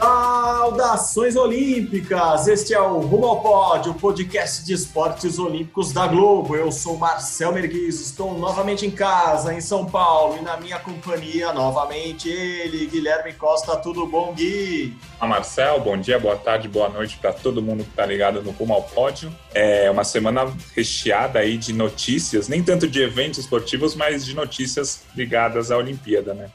Saudações Olímpicas! Este é o Rumo ao Pódio, o podcast de esportes olímpicos da Globo. Eu sou Marcel Merguiz, estou novamente em casa, em São Paulo, e na minha companhia, novamente, ele, Guilherme Costa. Tudo bom, Gui? Olá, Marcel. Bom dia, boa tarde, boa noite para todo mundo que está ligado no Rumo ao Pódio. É uma semana recheada aí de notícias, nem tanto de eventos esportivos, mas de notícias ligadas à Olimpíada, né?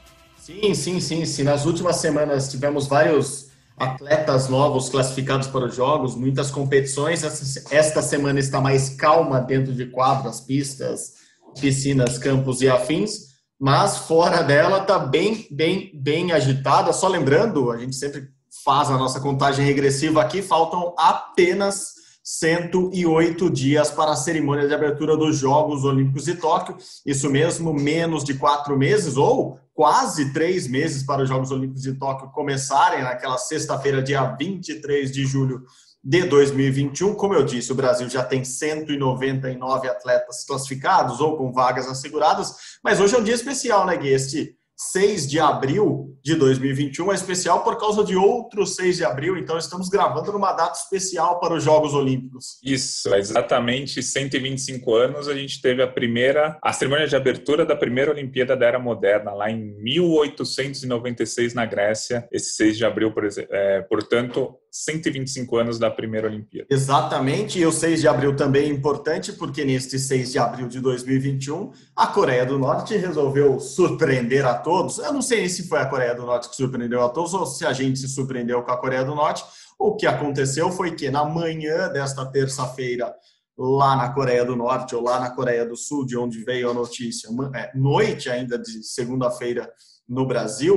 Sim, sim, sim, sim. Nas últimas semanas tivemos vários atletas novos classificados para os jogos, muitas competições. Esta semana está mais calma dentro de quadras, pistas, piscinas, campos e afins, mas fora dela está bem, bem, bem agitada. Só lembrando, a gente sempre faz a nossa contagem regressiva aqui, faltam apenas 108 dias para a cerimônia de abertura dos Jogos Olímpicos de Tóquio. Isso mesmo, menos de quatro meses, ou quase três meses para os Jogos Olímpicos de Tóquio começarem naquela sexta-feira, dia 23 de julho de 2021. Como eu disse, o Brasil já tem 199 atletas classificados ou com vagas asseguradas, mas hoje é um dia especial, né, Gui? Este 6 de abril de 2021 é especial por causa de outro 6 de abril, então estamos gravando numa data especial para os Jogos Olímpicos. Isso, exatamente 125 anos a gente teve a primeira, a cerimônia de abertura da primeira Olimpíada da Era Moderna, lá em 1896 na Grécia, esse 6 de abril, por exemplo, é, portanto, 125 anos da primeira Olimpíada. Exatamente, e o 6 de abril também é importante, porque neste 6 de abril de 2021, a Coreia do Norte resolveu surpreender a todos. Eu não sei se foi a Coreia do Norte que surpreendeu a todos ou se a gente se surpreendeu com a Coreia do Norte. O que aconteceu foi que na manhã desta terça-feira, lá na Coreia do Norte ou lá na Coreia do Sul, de onde veio a notícia, é, noite ainda de segunda-feira no Brasil,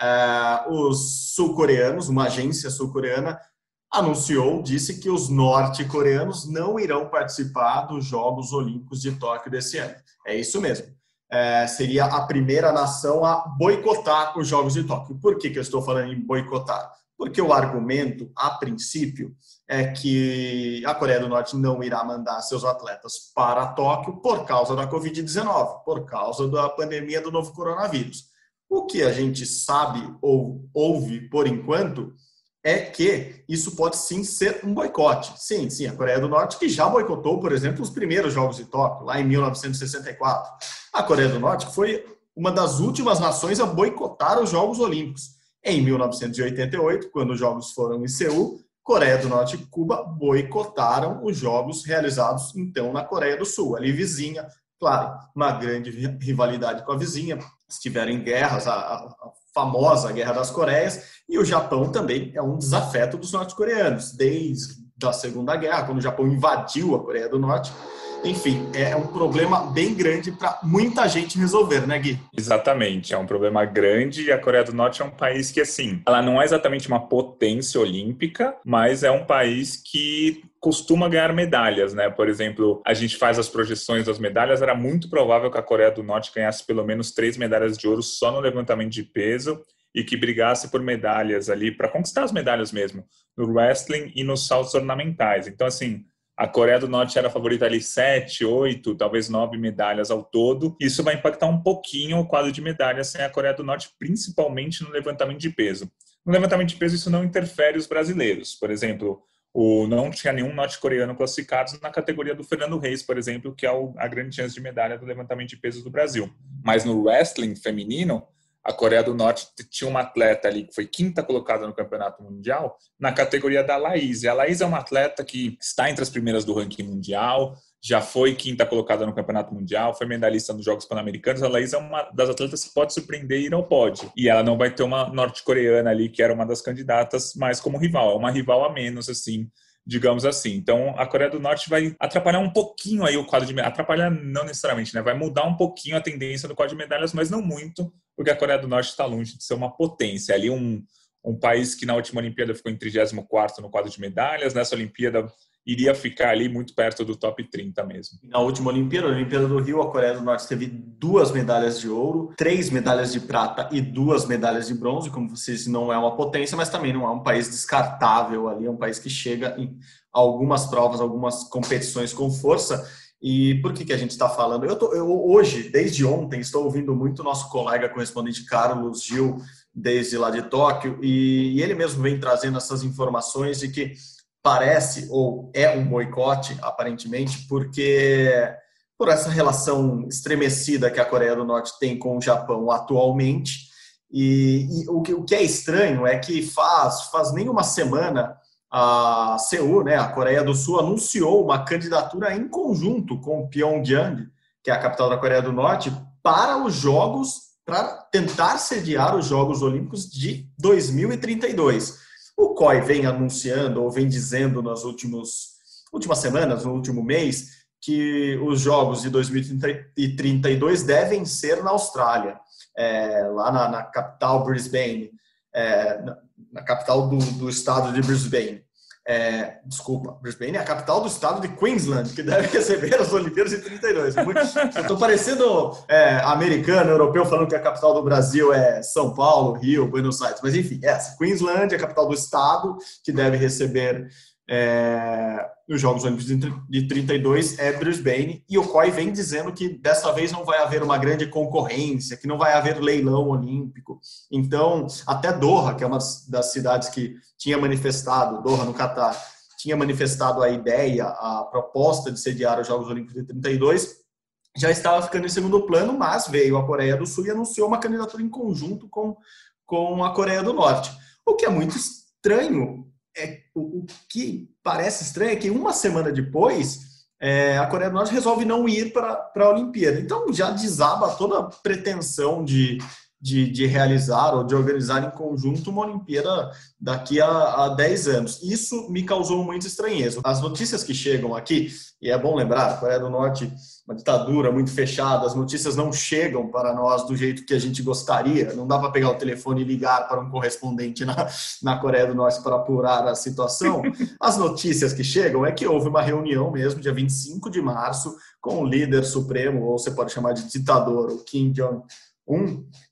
Uh, os sul-coreanos, uma agência sul-coreana, anunciou, disse que os norte-coreanos não irão participar dos Jogos Olímpicos de Tóquio desse ano. É isso mesmo. É, seria a primeira nação a boicotar os Jogos de Tóquio. Por que, que eu estou falando em boicotar? Porque o argumento, a princípio, é que a Coreia do Norte não irá mandar seus atletas para Tóquio por causa da Covid-19, por causa da pandemia do novo coronavírus. O que a gente sabe ou ouve por enquanto é que isso pode sim ser um boicote. Sim, sim, a Coreia do Norte que já boicotou, por exemplo, os primeiros Jogos de Tóquio, lá em 1964. A Coreia do Norte foi uma das últimas nações a boicotar os Jogos Olímpicos. Em 1988, quando os Jogos foram em Seul, Coreia do Norte e Cuba boicotaram os Jogos realizados então na Coreia do Sul, ali vizinha, claro, uma grande rivalidade com a vizinha, estiveram em guerras, a, a, famosa Guerra das Coreias, e o Japão também é um desafeto dos norte-coreanos, desde a Segunda Guerra, quando o Japão invadiu a Coreia do Norte. Enfim, é um problema bem grande para muita gente resolver, né, Gui? Exatamente, é um problema grande e a Coreia do Norte é um país que, assim, ela não é exatamente uma potência olímpica, mas é um país que costuma ganhar medalhas, né? Por exemplo, a gente faz as projeções das medalhas, era muito provável que a Coreia do Norte ganhasse pelo menos três medalhas de ouro só no levantamento de peso e que brigasse por medalhas ali para conquistar as medalhas mesmo no wrestling e nos saltos ornamentais. Então, assim, a Coreia do Norte era favorita ali sete, oito, talvez nove medalhas ao todo. Isso vai impactar um pouquinho o quadro de medalhas sem a Coreia do Norte, principalmente no levantamento de peso. No levantamento de peso, isso não interfere os brasileiros. Por exemplo, o, não tinha nenhum norte-coreano classificado na categoria do Fernando Reis, por exemplo, que é o, a grande chance de medalha do levantamento de peso do Brasil. Mas no wrestling feminino, a Coreia do Norte tinha uma atleta ali que foi quinta colocada no campeonato mundial na categoria da Laís. E a Laís é uma atleta que está entre as primeiras do ranking mundial, já foi quinta colocada no campeonato mundial, foi medalhista nos Jogos Pan-Americanos. A Laís é uma das atletas que pode surpreender e ao pódio. E ela não vai ter uma norte-coreana ali, que era uma das candidatas, mas como rival. É uma rival a menos, assim, digamos assim. Então, a Coreia do Norte vai atrapalhar um pouquinho aí o quadro de medalhas. Atrapalhar não necessariamente, né? Vai mudar um pouquinho a tendência do quadro de medalhas, mas não muito, porque a Coreia do Norte está longe de ser uma potência. Ali um, um país que na última Olimpíada ficou em 34 no quadro de medalhas, nessa Olimpíada iria ficar ali muito perto do top 30 mesmo. Na última Olimpíada, a Olimpíada do Rio, a Coreia do Norte teve duas medalhas de ouro, três medalhas de prata e duas medalhas de bronze. Como você disse, não é uma potência, mas também não é um país descartável ali, é um país que chega em algumas provas, algumas competições com força. E por que, que a gente está falando? Eu, tô, eu hoje, desde ontem, estou ouvindo muito nosso colega correspondente Carlos Gil, desde lá de Tóquio, e, e ele mesmo vem trazendo essas informações de que parece ou é um boicote, aparentemente, porque por essa relação estremecida que a Coreia do Norte tem com o Japão atualmente. E, e o, que, o que é estranho é que faz, faz nem uma semana a Seul, né, a Coreia do Sul, anunciou uma candidatura em conjunto com Pyongyang, que é a capital da Coreia do Norte, para os Jogos, para tentar sediar os Jogos Olímpicos de 2032. O COI vem anunciando ou vem dizendo nas últimos, últimas semanas, no último mês, que os Jogos de 2032 devem ser na Austrália, é, lá na, na, capital Brisbane, é, na, na, capital do, do, estado de Brisbane. É, desculpa, Brisbane é a capital do estado de Queensland, que deve receber as Olimpíadas de 32. Estou parecendo é, americano, europeu, falando que a capital do Brasil é São Paulo, Rio, Buenos Aires. Mas enfim, essa. Queensland é a capital do estado que deve receber é, os Jogos Olímpicos de 32 é Brisbane, e o COI vem dizendo que dessa vez não vai haver uma grande concorrência, que não vai haver leilão olímpico. Então, até Doha, que é uma das cidades que tinha manifestado, Doha no Catar, tinha manifestado a ideia, a proposta de sediar os Jogos Olímpicos de 32, já estava ficando em segundo plano, mas veio a Coreia do Sul e anunciou uma candidatura em conjunto com, com a Coreia do Norte. O que é muito estranho é, o, o, que parece estranho é que uma semana depois é, a Coreia do Norte resolve não ir para a Olimpíada. Então já desaba toda a pretensão de, de, de, realizar ou de organizar em conjunto uma Olimpíada daqui a, a 10 anos. Isso me causou muita estranheza. As notícias que chegam aqui, e é bom lembrar, a Coreia do Norte uma ditadura muito fechada, as notícias não chegam para nós do jeito que a gente gostaria, não dá para pegar o telefone e ligar para um correspondente na, na Coreia do Norte para apurar a situação. As notícias que chegam é que houve uma reunião mesmo, dia 25 de março, com o líder supremo, ou você pode chamar de ditador, o Kim Jong-un,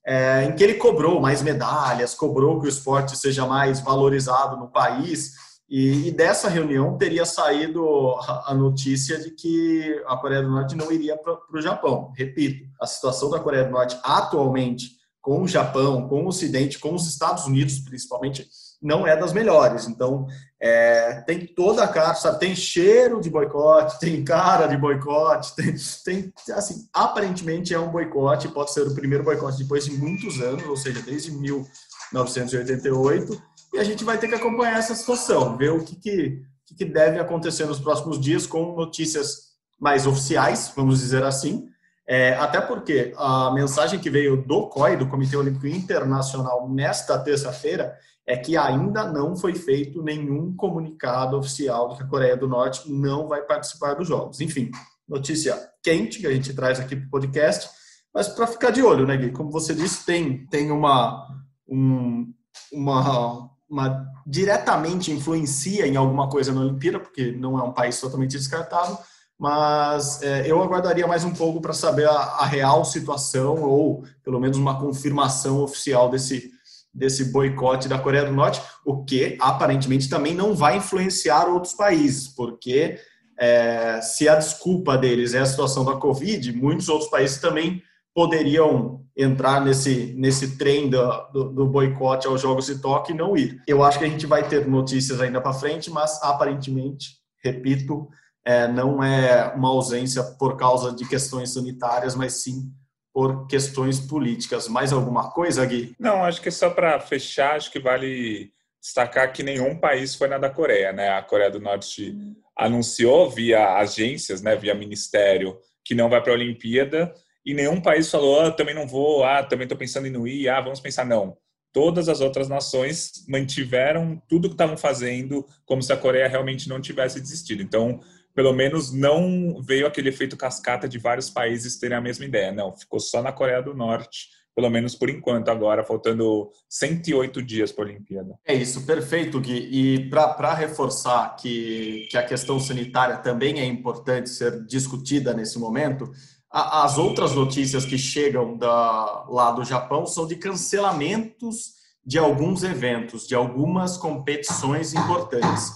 é, em que ele cobrou mais medalhas, cobrou que o esporte seja mais valorizado no país, e, e, dessa reunião teria saído a, notícia de que a Coreia do Norte não iria para o Japão. Repito, a situação da Coreia do Norte atualmente com o Japão, com o Ocidente, com os Estados Unidos principalmente, não é das melhores. Então, é, tem toda a cara, sabe? Tem cheiro de boicote, tem cara de boicote, tem, tem, assim, aparentemente é um boicote, pode ser o primeiro boicote depois de muitos anos, ou seja, desde 1988 e a gente vai ter que acompanhar essa situação, ver o que, que, que deve acontecer nos próximos dias com notícias mais oficiais, vamos dizer assim. É, até porque a mensagem que veio do COI, do Comitê Olímpico Internacional, nesta terça-feira, é que ainda não foi feito nenhum comunicado oficial de que a Coreia do Norte não vai participar dos Jogos. Enfim, notícia quente que a gente traz aqui para o podcast, mas para ficar de olho, né, Gui? Como você disse, tem, tem uma, um, uma uma, diretamente influencia em alguma coisa na Olimpíada, porque não é um país totalmente descartável, mas é, eu aguardaria mais um pouco para saber a, a, real situação ou pelo menos uma confirmação oficial desse, desse boicote da Coreia do Norte, o que aparentemente também não vai influenciar outros países, porque é, se a desculpa deles é a situação da Covid, muitos outros países também poderiam entrar nesse, nesse trem do, do, do boicote aos Jogos de Tóquio e não ir. Eu acho que a gente vai ter notícias ainda para frente, mas aparentemente, repito, é, não é uma ausência por causa de questões sanitárias, mas sim por questões políticas. Mais alguma coisa, Gui? Não, acho que só para fechar, acho que vale destacar que nenhum país foi na da Coreia, né? A Coreia do Norte anunciou via agências, né, via ministério, que não vai para a Olimpíada e nenhum país falou, ah, também não vou, ah, também estou pensando em não ir, ah, vamos pensar, não. Todas as outras nações mantiveram tudo que estavam fazendo como se a Coreia realmente não tivesse desistido. Então, pelo menos não veio aquele efeito cascata de vários países terem a mesma ideia. Não, ficou só na Coreia do Norte pelo menos por enquanto, agora, faltando 108 dias para a Olimpíada. É isso, perfeito, Gui. E para reforçar que, que a questão sanitária também é importante ser discutida nesse momento, a, as outras notícias que chegam da, lá do Japão são de cancelamentos de alguns eventos, de algumas competições importantes.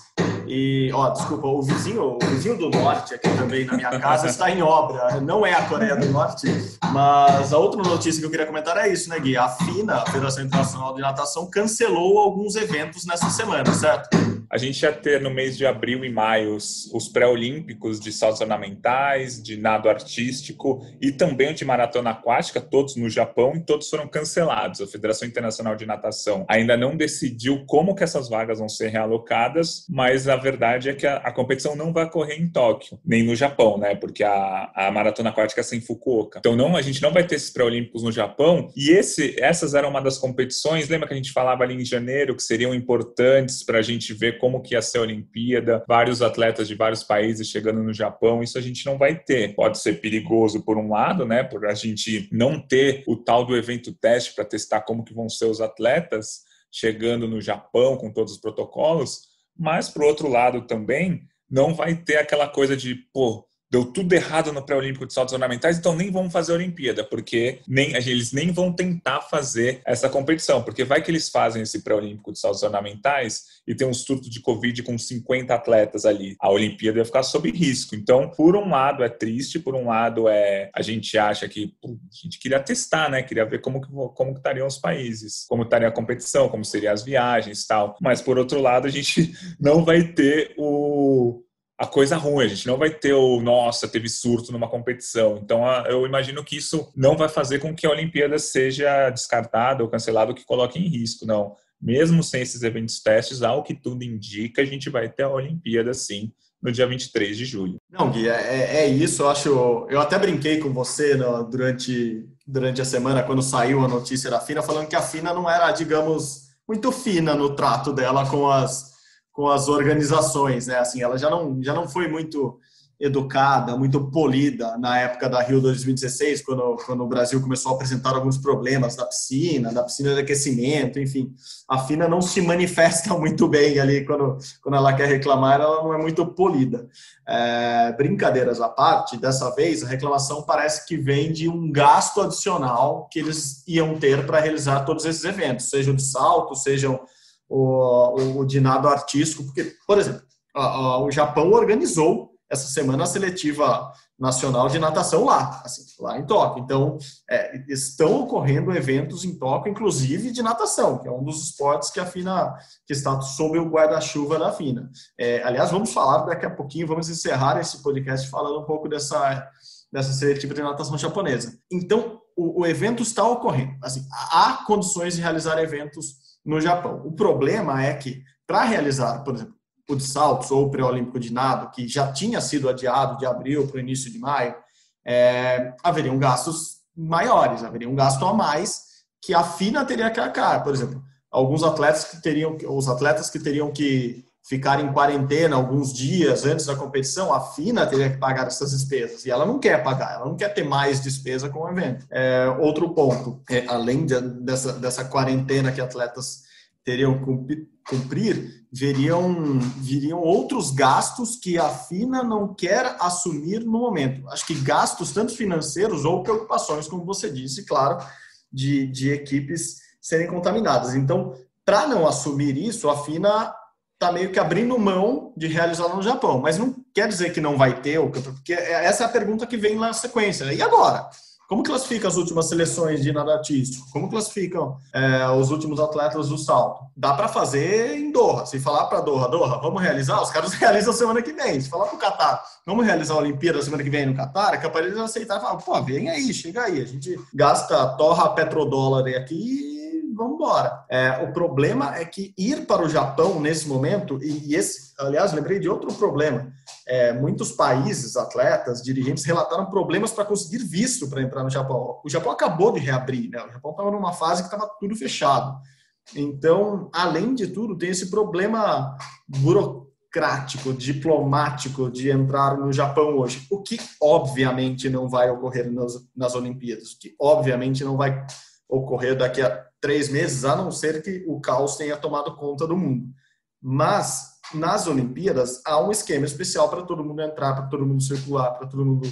E, ó, desculpa, o vizinho, o vizinho do norte aqui também na minha casa está em obra. Não é a Coreia do Norte, mas a outra notícia que eu queria comentar é isso, né, Gui? A FINA, a Federação Internacional de Natação, cancelou alguns eventos nessa semana, certo? A gente ia ter no mês de abril e maio os, os pré-olímpicos de saltos ornamentais, de nado artístico e também de maratona aquática, todos no Japão, e todos foram cancelados. A Federação Internacional de Natação ainda não decidiu como que essas vagas vão ser realocadas, mas a verdade é que a, a competição não vai ocorrer em Tóquio, nem no Japão, né? Porque a, a maratona aquática é em Fukuoka. Então não, a gente não vai ter esses pré-olímpicos no Japão. E esse, essas eram uma das competições, lembra que a gente falava ali em janeiro que seriam importantes para a gente ver como que ia ser a Olimpíada, vários atletas de vários países chegando no Japão, isso a gente não vai ter. Pode ser perigoso por um lado, né, por a gente não ter o tal do evento teste para testar como que vão ser os atletas chegando no Japão com todos os protocolos, mas por outro lado também não vai ter aquela coisa de, pô, deu tudo errado no pré-olímpico de saltos ornamentais, então nem vão fazer a Olimpíada, porque nem, eles nem vão tentar fazer essa competição, porque vai que eles fazem esse pré-olímpico de saltos ornamentais e tem um surto de Covid com 50 atletas ali. A Olimpíada vai ficar sob risco. Então, por um lado é triste, por um lado é a gente acha que pô, a gente queria testar, né? Queria ver como que, como estariam os países, como estaria a competição, como seriam as viagens tal. Mas por outro lado, a gente não vai ter o a coisa ruim, a gente não vai ter o nossa, teve surto numa competição. Então, eu imagino que isso não vai fazer com que a Olimpíada seja descartada ou cancelada, ou que coloque em risco, não. Mesmo sem esses eventos testes, ao que tudo indica, a gente vai ter a Olimpíada sim no dia 23 de julho. Não, Gui, é, é isso. Eu acho. Eu até brinquei com você no, durante, durante a semana, quando saiu a notícia da FINA, falando que a FINA não era, digamos, muito fina no trato dela com as com as organizações, né? Assim, ela já não, já não foi muito educada, muito polida na época da Rio 2016, quando, quando o Brasil começou a apresentar alguns problemas da piscina, da piscina de aquecimento, enfim. A FINA não se manifesta muito bem ali quando, quando ela quer reclamar, ela não é muito polida. É, brincadeiras à parte, dessa vez a reclamação parece que vem de um gasto adicional que eles iam ter para realizar todos esses eventos, sejam de salto, sejam o, o de nado artístico, porque, por exemplo, a, a, o Japão organizou essa semana a seletiva nacional de natação lá, assim, lá em Tóquio. Então, é, estão ocorrendo eventos em Tóquio, inclusive de natação, que é um dos esportes que a FINA, que está sob o guarda-chuva da FINA. É, aliás, vamos falar daqui a pouquinho, vamos encerrar esse podcast falando um pouco dessa, dessa seletiva de natação japonesa. Então, o, o evento está ocorrendo. Assim, há condições de realizar eventos no Japão. O problema é que, para realizar, por exemplo, o de saltos ou o pré-olímpico de nado, que já tinha sido adiado de abril para o início de maio, é, haveriam gastos maiores, haveria um gasto a mais que a FINA teria que arcar. Por exemplo, alguns atletas que teriam, os atletas que teriam que ficar em quarentena alguns dias antes da competição, a FINA teria que pagar essas despesas. E ela não quer pagar, ela não quer ter mais despesa com o evento. É, outro ponto, é, além de, dessa, dessa quarentena que atletas teriam que cumprir, viriam, viriam outros gastos que a FINA não quer assumir no momento. Acho que gastos tanto financeiros ou preocupações, como você disse, claro, de, de equipes serem contaminadas. Então, para não assumir isso, a FINA está meio que abrindo mão de realizar no Japão. Mas não quer dizer que não vai ter, porque é, essa é a pergunta que vem na sequência. E agora? Como classifica as últimas seleções de nada artístico? Como classificam é, os últimos atletas do salto? Dá para fazer em Doha. Se falar para Doha, Doha, vamos realizar? Os caras realizam semana que vem. Se falar para o Qatar, vamos realizar a Olimpíada semana que vem no Qatar, é capaz de aceitar e falar, pô, vem aí, chega aí. A gente gasta, torra petrodólar aqui vamos embora. É, o problema é que ir para o Japão nesse momento, e, esse, aliás, lembrei de outro problema. É, muitos países, atletas, dirigentes relataram problemas para conseguir visto para entrar no Japão. O Japão acabou de reabrir, né? O Japão estava numa fase que estava tudo fechado. Então, além de tudo, tem esse problema burocrático, diplomático de entrar no Japão hoje, o que obviamente não vai ocorrer nas, nas Olimpíadas, o que obviamente não vai ocorrer daqui a três meses, a não ser que o caos tenha tomado conta do mundo. Mas nas Olimpíadas há um esquema especial para todo mundo entrar, para todo mundo circular, para todo mundo,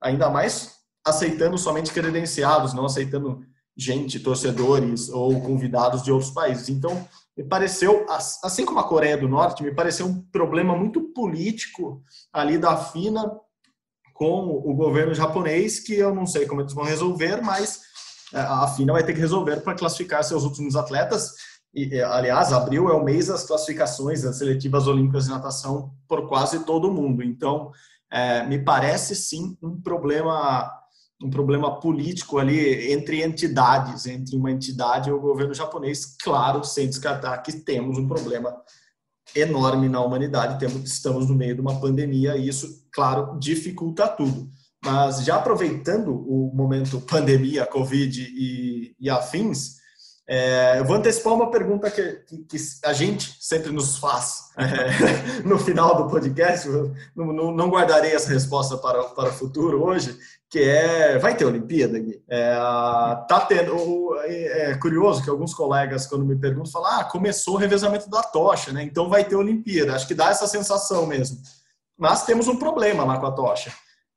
ainda mais aceitando somente credenciados, não aceitando gente, torcedores ou convidados de outros países. Então, me pareceu, assim como a Coreia do Norte, me pareceu um problema muito político ali da FINA com o governo japonês, que eu não sei como eles vão resolver, mas a FINA vai ter que resolver para classificar seus últimos atletas. E, aliás, abril é o mês das classificações das seletivas olímpicas de natação por quase todo mundo. Então, é, me parece sim um problema um problema político ali entre entidades, entre uma entidade e o governo japonês, claro, sem descartar que temos um problema enorme na humanidade, temos, estamos no meio de uma pandemia e isso, claro, dificulta tudo. Mas já aproveitando o momento pandemia, Covid e, e afins, é, eu vou antecipar uma pergunta que, que, que, a gente sempre nos faz é, no final do podcast. Não, não, não, guardarei essa resposta para, para o futuro hoje, que é vai ter Olimpíada, Gui? É, tá tendo. É, é curioso que alguns colegas, quando me perguntam, falam: ah, começou o revezamento da tocha, né? Então vai ter Olimpíada. Acho que dá essa sensação mesmo. Mas temos um problema lá com a tocha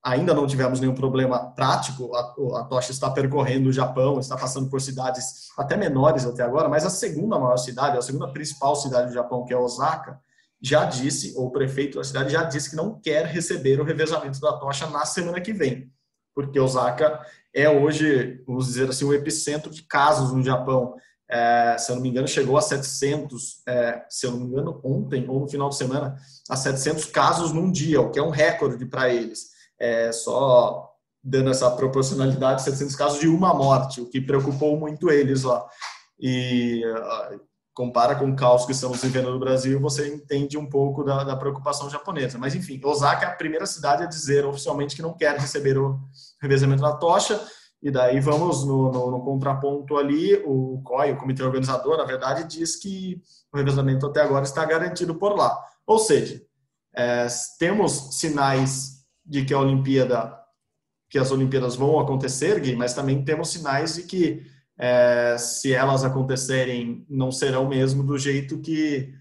ainda não tivemos nenhum problema prático. A, a tocha está percorrendo o Japão, está passando por cidades até menores até agora, mas a segunda maior cidade, a segunda principal cidade do Japão, que é Osaka, já disse, ou o prefeito da cidade já disse que não quer receber o revezamento da tocha na semana que vem, porque Osaka é hoje, vamos dizer assim, o epicentro de casos no Japão. É, se eu não me engano, chegou a 700, é, se eu não me engano, ontem ou no final de semana, a 700 casos num dia, o que é um recorde para eles é, só dando essa proporcionalidade, 700 casos de uma morte, o que preocupou muito eles lá. E uh, compara com o caos que estamos vivendo no Brasil, você entende um pouco da, da, preocupação japonesa. Mas, enfim, Osaka é a primeira cidade a dizer oficialmente que não quer receber o revezamento da tocha, e daí vamos no, no, no contraponto ali, o COI, o comitê organizador, na verdade, diz que o revezamento até agora está garantido por lá. Ou seja, é, temos sinais de que a Olimpíada, que as Olimpíadas vão acontecer, Gui, mas também temos sinais de que é, se elas acontecerem, não serão mesmo do jeito que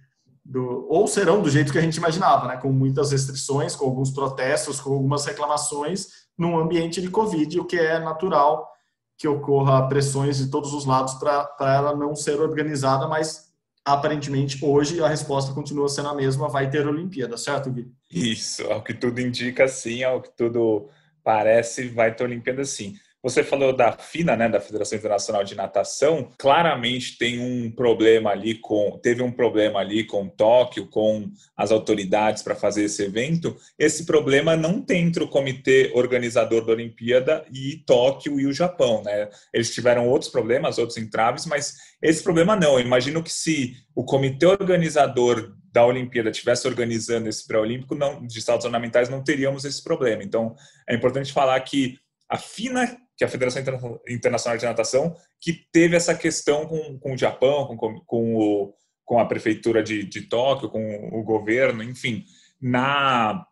do, ou serão do jeito que a gente imaginava, né? com muitas restrições, com alguns protestos, com algumas reclamações, num ambiente de Covid, o que é natural que ocorra pressões de todos os lados para ela não ser organizada, mas aparentemente hoje a resposta continua sendo a mesma, vai ter Olimpíada, certo, Gui? Isso, ao que tudo indica sim, ao que tudo parece, vai ter Olimpíada sim. Você falou da FINA, né, da Federação Internacional de Natação, claramente tem um problema ali com, teve um problema ali com Tóquio, com as autoridades para fazer esse evento. Esse problema não tem entre o comitê organizador da Olimpíada e Tóquio e o Japão, né? Eles tiveram outros problemas, outros entraves, mas esse problema não. Eu imagino que se o comitê organizador da Olimpíada tivesse organizando esse pré-olímpico de saltos ornamentais, não teríamos esse problema. Então, é importante falar que a FINA que é a Federação Internacional de Natação, que teve essa questão com, com o Japão, com, com, o, com a prefeitura de, de Tóquio, com o governo, enfim. Na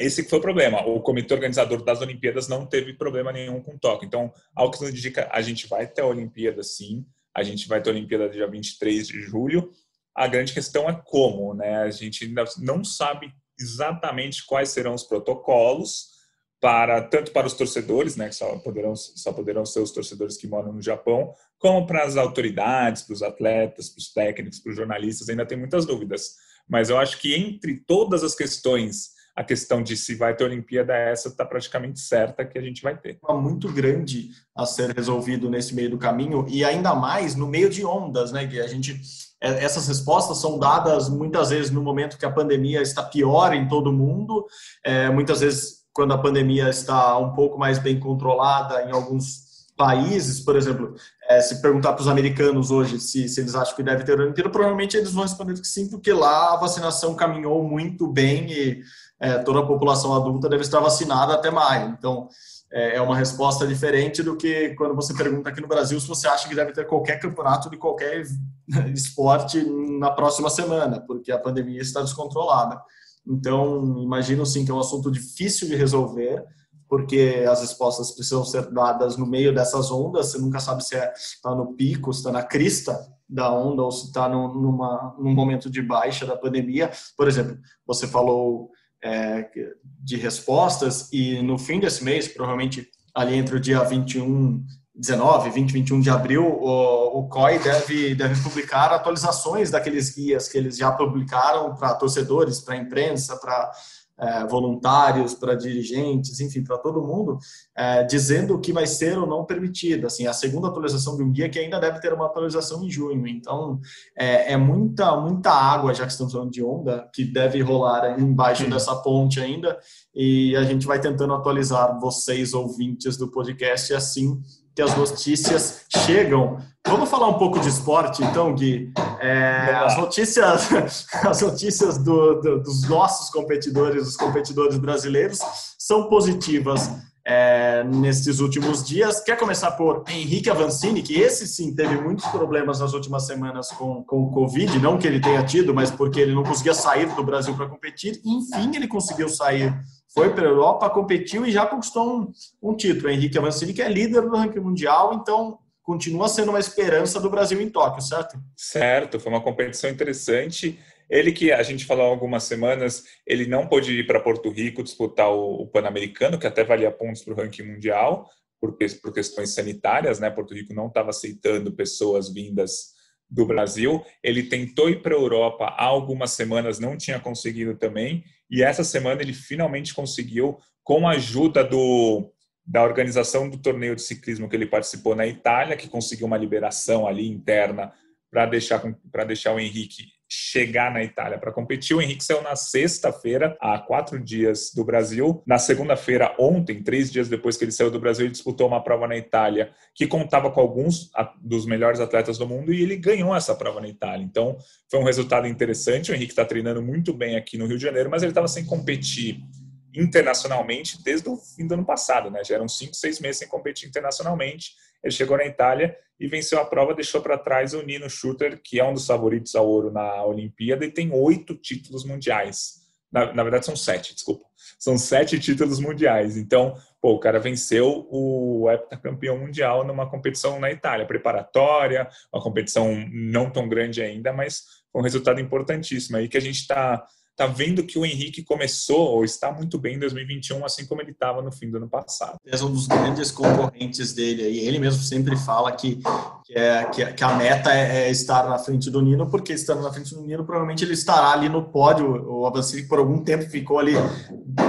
esse foi o problema. O comitê organizador das Olimpíadas não teve problema nenhum com Tóquio. Então, ao que nos indica, a gente vai ter a Olimpíada sim, a gente vai ter a Olimpíada dia 23 de julho. A grande questão é como, né? A gente ainda não sabe exatamente quais serão os protocolos, para tanto para os torcedores, né, que só poderão, só poderão ser os torcedores que moram no Japão, como para as autoridades, para os atletas, para os técnicos, para os jornalistas, ainda tem muitas dúvidas. Mas eu acho que entre todas as questões, a questão de se vai ter Olimpíada, essa está praticamente certa que a gente vai ter. Muito grande a ser resolvido nesse meio do caminho e ainda mais no meio de ondas, né? Que a gente é, essas respostas são dadas muitas vezes no momento que a pandemia está pior em todo mundo, é, muitas vezes quando a pandemia está um pouco mais bem controlada em alguns países, por exemplo, é, se perguntar para os americanos hoje se, se, eles acham que deve ter Olimpíada, provavelmente eles vão responder que sim, porque lá a vacinação caminhou muito bem e é, toda a população adulta deve estar vacinada até maio. Então, é, é uma resposta diferente do que quando você pergunta aqui no Brasil se você acha que deve ter qualquer campeonato de qualquer esporte na próxima semana, porque a pandemia está descontrolada. Então, imagino sim que é um assunto difícil de resolver. porque as respostas precisam ser dadas no meio dessas ondas. Você nunca sabe se está é, tá no pico, se está na crista da onda ou se está num momento de baixa da pandemia. Por exemplo, você falou é, de respostas e no fim desse mês, provavelmente ali entre o dia 21 19, 20, 21 de abril, o, o COI deve, deve publicar atualizações daqueles guias que eles já publicaram para torcedores, para imprensa, para é, voluntários, para dirigentes, enfim, para todo mundo, é, dizendo o que vai ser ou não permitido. Assim, a segunda atualização de um guia que ainda deve ter uma atualização em junho. Então, é, é muita, muita água, já que estamos falando de onda, que deve rolar embaixo Sim. dessa ponte ainda. E a gente vai tentando atualizar vocês, ouvintes do podcast, assim que as notícias chegam. Vamos falar um pouco de esporte, então, Gui. É, as notícias, as notícias do, do, dos nossos competidores, dos competidores brasileiros, são positivas é, nesses últimos dias. Quer começar por Henrique Avancini, que esse sim teve muitos problemas nas últimas semanas com, com o Covid, não que ele tenha tido, mas porque ele não conseguia sair do Brasil para competir. Enfim, ele conseguiu sair foi para a Europa, competiu e já conquistou um, um título. Henrique Avancini, que é líder do ranking mundial, então continua sendo uma esperança do Brasil em Tóquio, certo? Certo, foi uma competição interessante. Ele que a gente falou há algumas semanas, ele não pôde ir para Porto Rico disputar o, Pan-Americano, que até valia pontos para o ranking mundial, por, por questões sanitárias, né? Porto Rico não estava aceitando pessoas vindas do Brasil. Ele tentou ir para a Europa há algumas semanas, não tinha conseguido também. E essa semana ele finalmente conseguiu, com a ajuda do, da organização do torneio de ciclismo que ele participou na Itália, que conseguiu uma liberação ali interna para deixar, deixar o Henrique chegar na Itália para competir. O Henrique saiu na sexta-feira, há quatro dias do Brasil. Na segunda-feira, ontem, três dias depois que ele saiu do Brasil, ele disputou uma prova na Itália que contava com alguns dos melhores atletas do mundo e ele ganhou essa prova na Itália. Então, foi um resultado interessante. O Henrique está treinando muito bem aqui no Rio de Janeiro, mas ele estava sem competir internacionalmente desde o fim do ano passado, né? Já eram cinco, seis meses sem competir internacionalmente. Ele chegou na Itália e venceu a prova, deixou para trás o Nino Schutter, que é um dos favoritos ao ouro na Olimpíada e tem oito títulos mundiais. Na, na, verdade, são sete, desculpa. São sete títulos mundiais. Então, pô, o cara venceu o heptacampeão mundial numa competição na Itália, preparatória, uma competição não tão grande ainda, mas um resultado importantíssimo aí que a gente está tá vendo que o Henrique começou ou está muito bem em 2021, assim como ele estava no fim do ano passado. É um dos grandes concorrentes dele e ele mesmo sempre fala que, que, é, que, a meta é, é, estar na frente do Nino, porque estando na frente do Nino, provavelmente ele estará ali no pódio. O Avancini por algum tempo ficou ali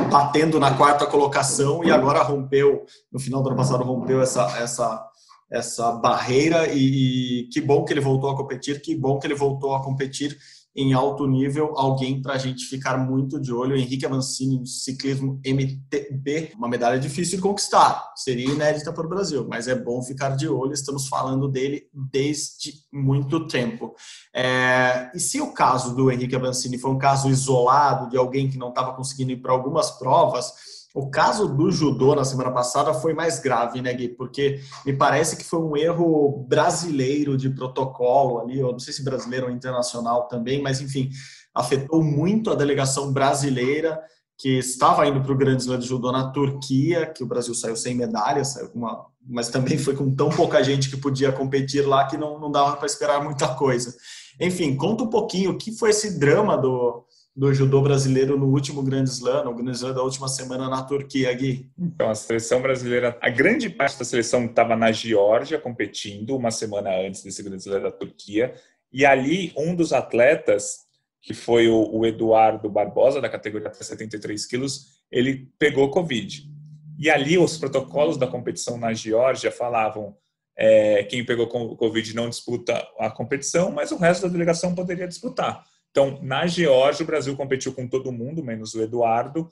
batendo na quarta colocação e agora rompeu, no final do ano passado, rompeu essa, essa essa barreira e, e que bom que ele voltou a competir, que bom que ele voltou a competir em alto nível, alguém para a gente ficar muito de olho. Henrique Avancini no ciclismo MTB, uma medalha difícil de conquistar, seria inédita para o Brasil, mas é bom ficar de olho. Estamos falando dele desde muito tempo. É... e se o caso do Henrique Avancini foi um caso isolado de alguém que não estava conseguindo ir para algumas provas, o caso do judô na semana passada foi mais grave, né, Gui? Porque me parece que foi um erro brasileiro de protocolo ali, eu não sei se brasileiro ou internacional também, mas enfim, afetou muito a delegação brasileira que estava indo para o Grande Slam de Judô na Turquia, que o Brasil saiu sem medalha, saiu com uma, mas também foi com tão pouca gente que podia competir lá que não, não dava para esperar muita coisa. Enfim, conta um pouquinho o que foi esse drama do, do judô brasileiro no último Grande Slam, no Grande Slam da última semana na Turquia, Gui? Então, a seleção brasileira, a grande parte da seleção estava na Geórgia competindo uma semana antes desse Grande Slam da Turquia, e ali um dos atletas, que foi o, o Eduardo Barbosa, da categoria até 73 quilos, ele pegou Covid. E ali os protocolos da competição na Geórgia falavam é, quem pegou Covid não disputa a competição, mas o resto da delegação poderia disputar. Então, na Geórgia, o Brasil competiu com todo mundo, menos o Eduardo,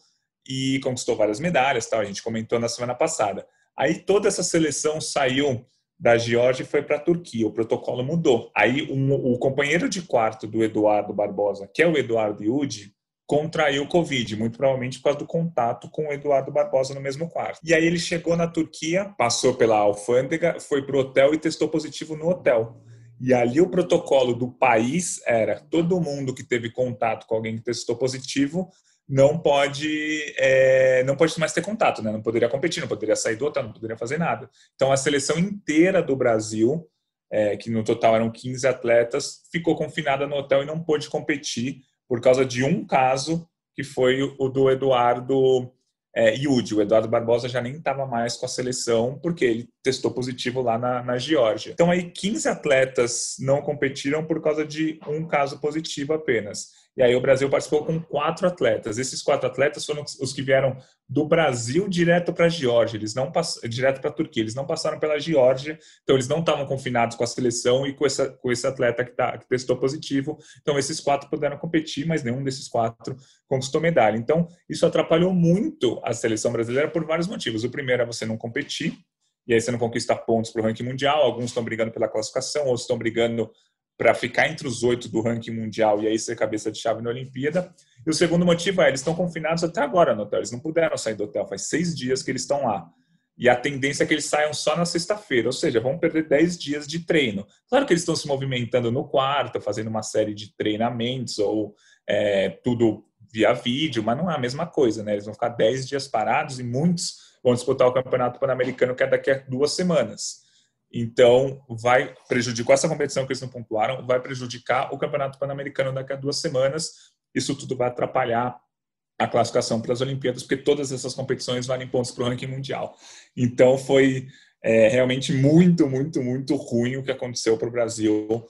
e conquistou várias medalhas, tal. A gente comentou na semana passada. Aí toda essa seleção saiu da Geórgia e foi para a Turquia. O protocolo mudou. Aí um, o companheiro de quarto do Eduardo Barbosa, que é o Eduardo Iudi, contraiu Covid, muito provavelmente por causa do contato com o Eduardo Barbosa no mesmo quarto. E aí ele chegou na Turquia, passou pela alfândega, foi para o hotel e testou positivo no hotel. E ali o protocolo do país era todo mundo que teve contato com alguém que testou positivo não pode é, não pode mais ter contato, né? Não poderia competir, não poderia sair do hotel, não poderia fazer nada. Então a seleção inteira do Brasil, é, que no total eram 15 atletas, ficou confinada no hotel e não pôde competir por causa de um caso que foi o do Eduardo é, Yudi. O Eduardo Barbosa já nem estava mais com a seleção porque ele testou positivo lá na, na Geórgia. Então aí 15 atletas não competiram por causa de um caso positivo apenas. E aí o Brasil participou com quatro atletas. Esses quatro atletas foram os que vieram do Brasil direto para a Geórgia, eles não direto para a Turquia, eles não passaram pela Geórgia, então eles não estavam confinados com a seleção e com, essa, com esse atleta que, tá, que testou positivo. Então esses quatro puderam competir, mas nenhum desses quatro conquistou medalha. Então isso atrapalhou muito a seleção brasileira por vários motivos. O primeiro é você não competir, e aí você não conquista pontos para o ranking mundial. Alguns estão brigando pela classificação, outros estão brigando para ficar entre os oito do ranking mundial e aí ser cabeça de chave na Olimpíada. E o segundo motivo é, eles estão confinados até agora no hotel, eles não puderam sair do hotel, faz seis dias que eles estão lá. E a tendência é que eles saiam só na sexta-feira, ou seja, vão perder dez dias de treino. Claro que eles estão se movimentando no quarto, fazendo uma série de treinamentos ou é, tudo via vídeo, mas não é a mesma coisa, né? Eles vão ficar dez dias parados e muitos vão disputar o Campeonato Pan-Americano, que é daqui a duas semanas. Então, vai prejudicar essa competição que eles não pontuaram, vai prejudicar o Campeonato Pan-Americano daqui a duas semanas. Isso tudo vai atrapalhar a classificação para as Olimpíadas, porque todas essas competições valem pontos para o ranking mundial. Então, foi é, realmente muito, muito, muito ruim o que aconteceu para o Brasil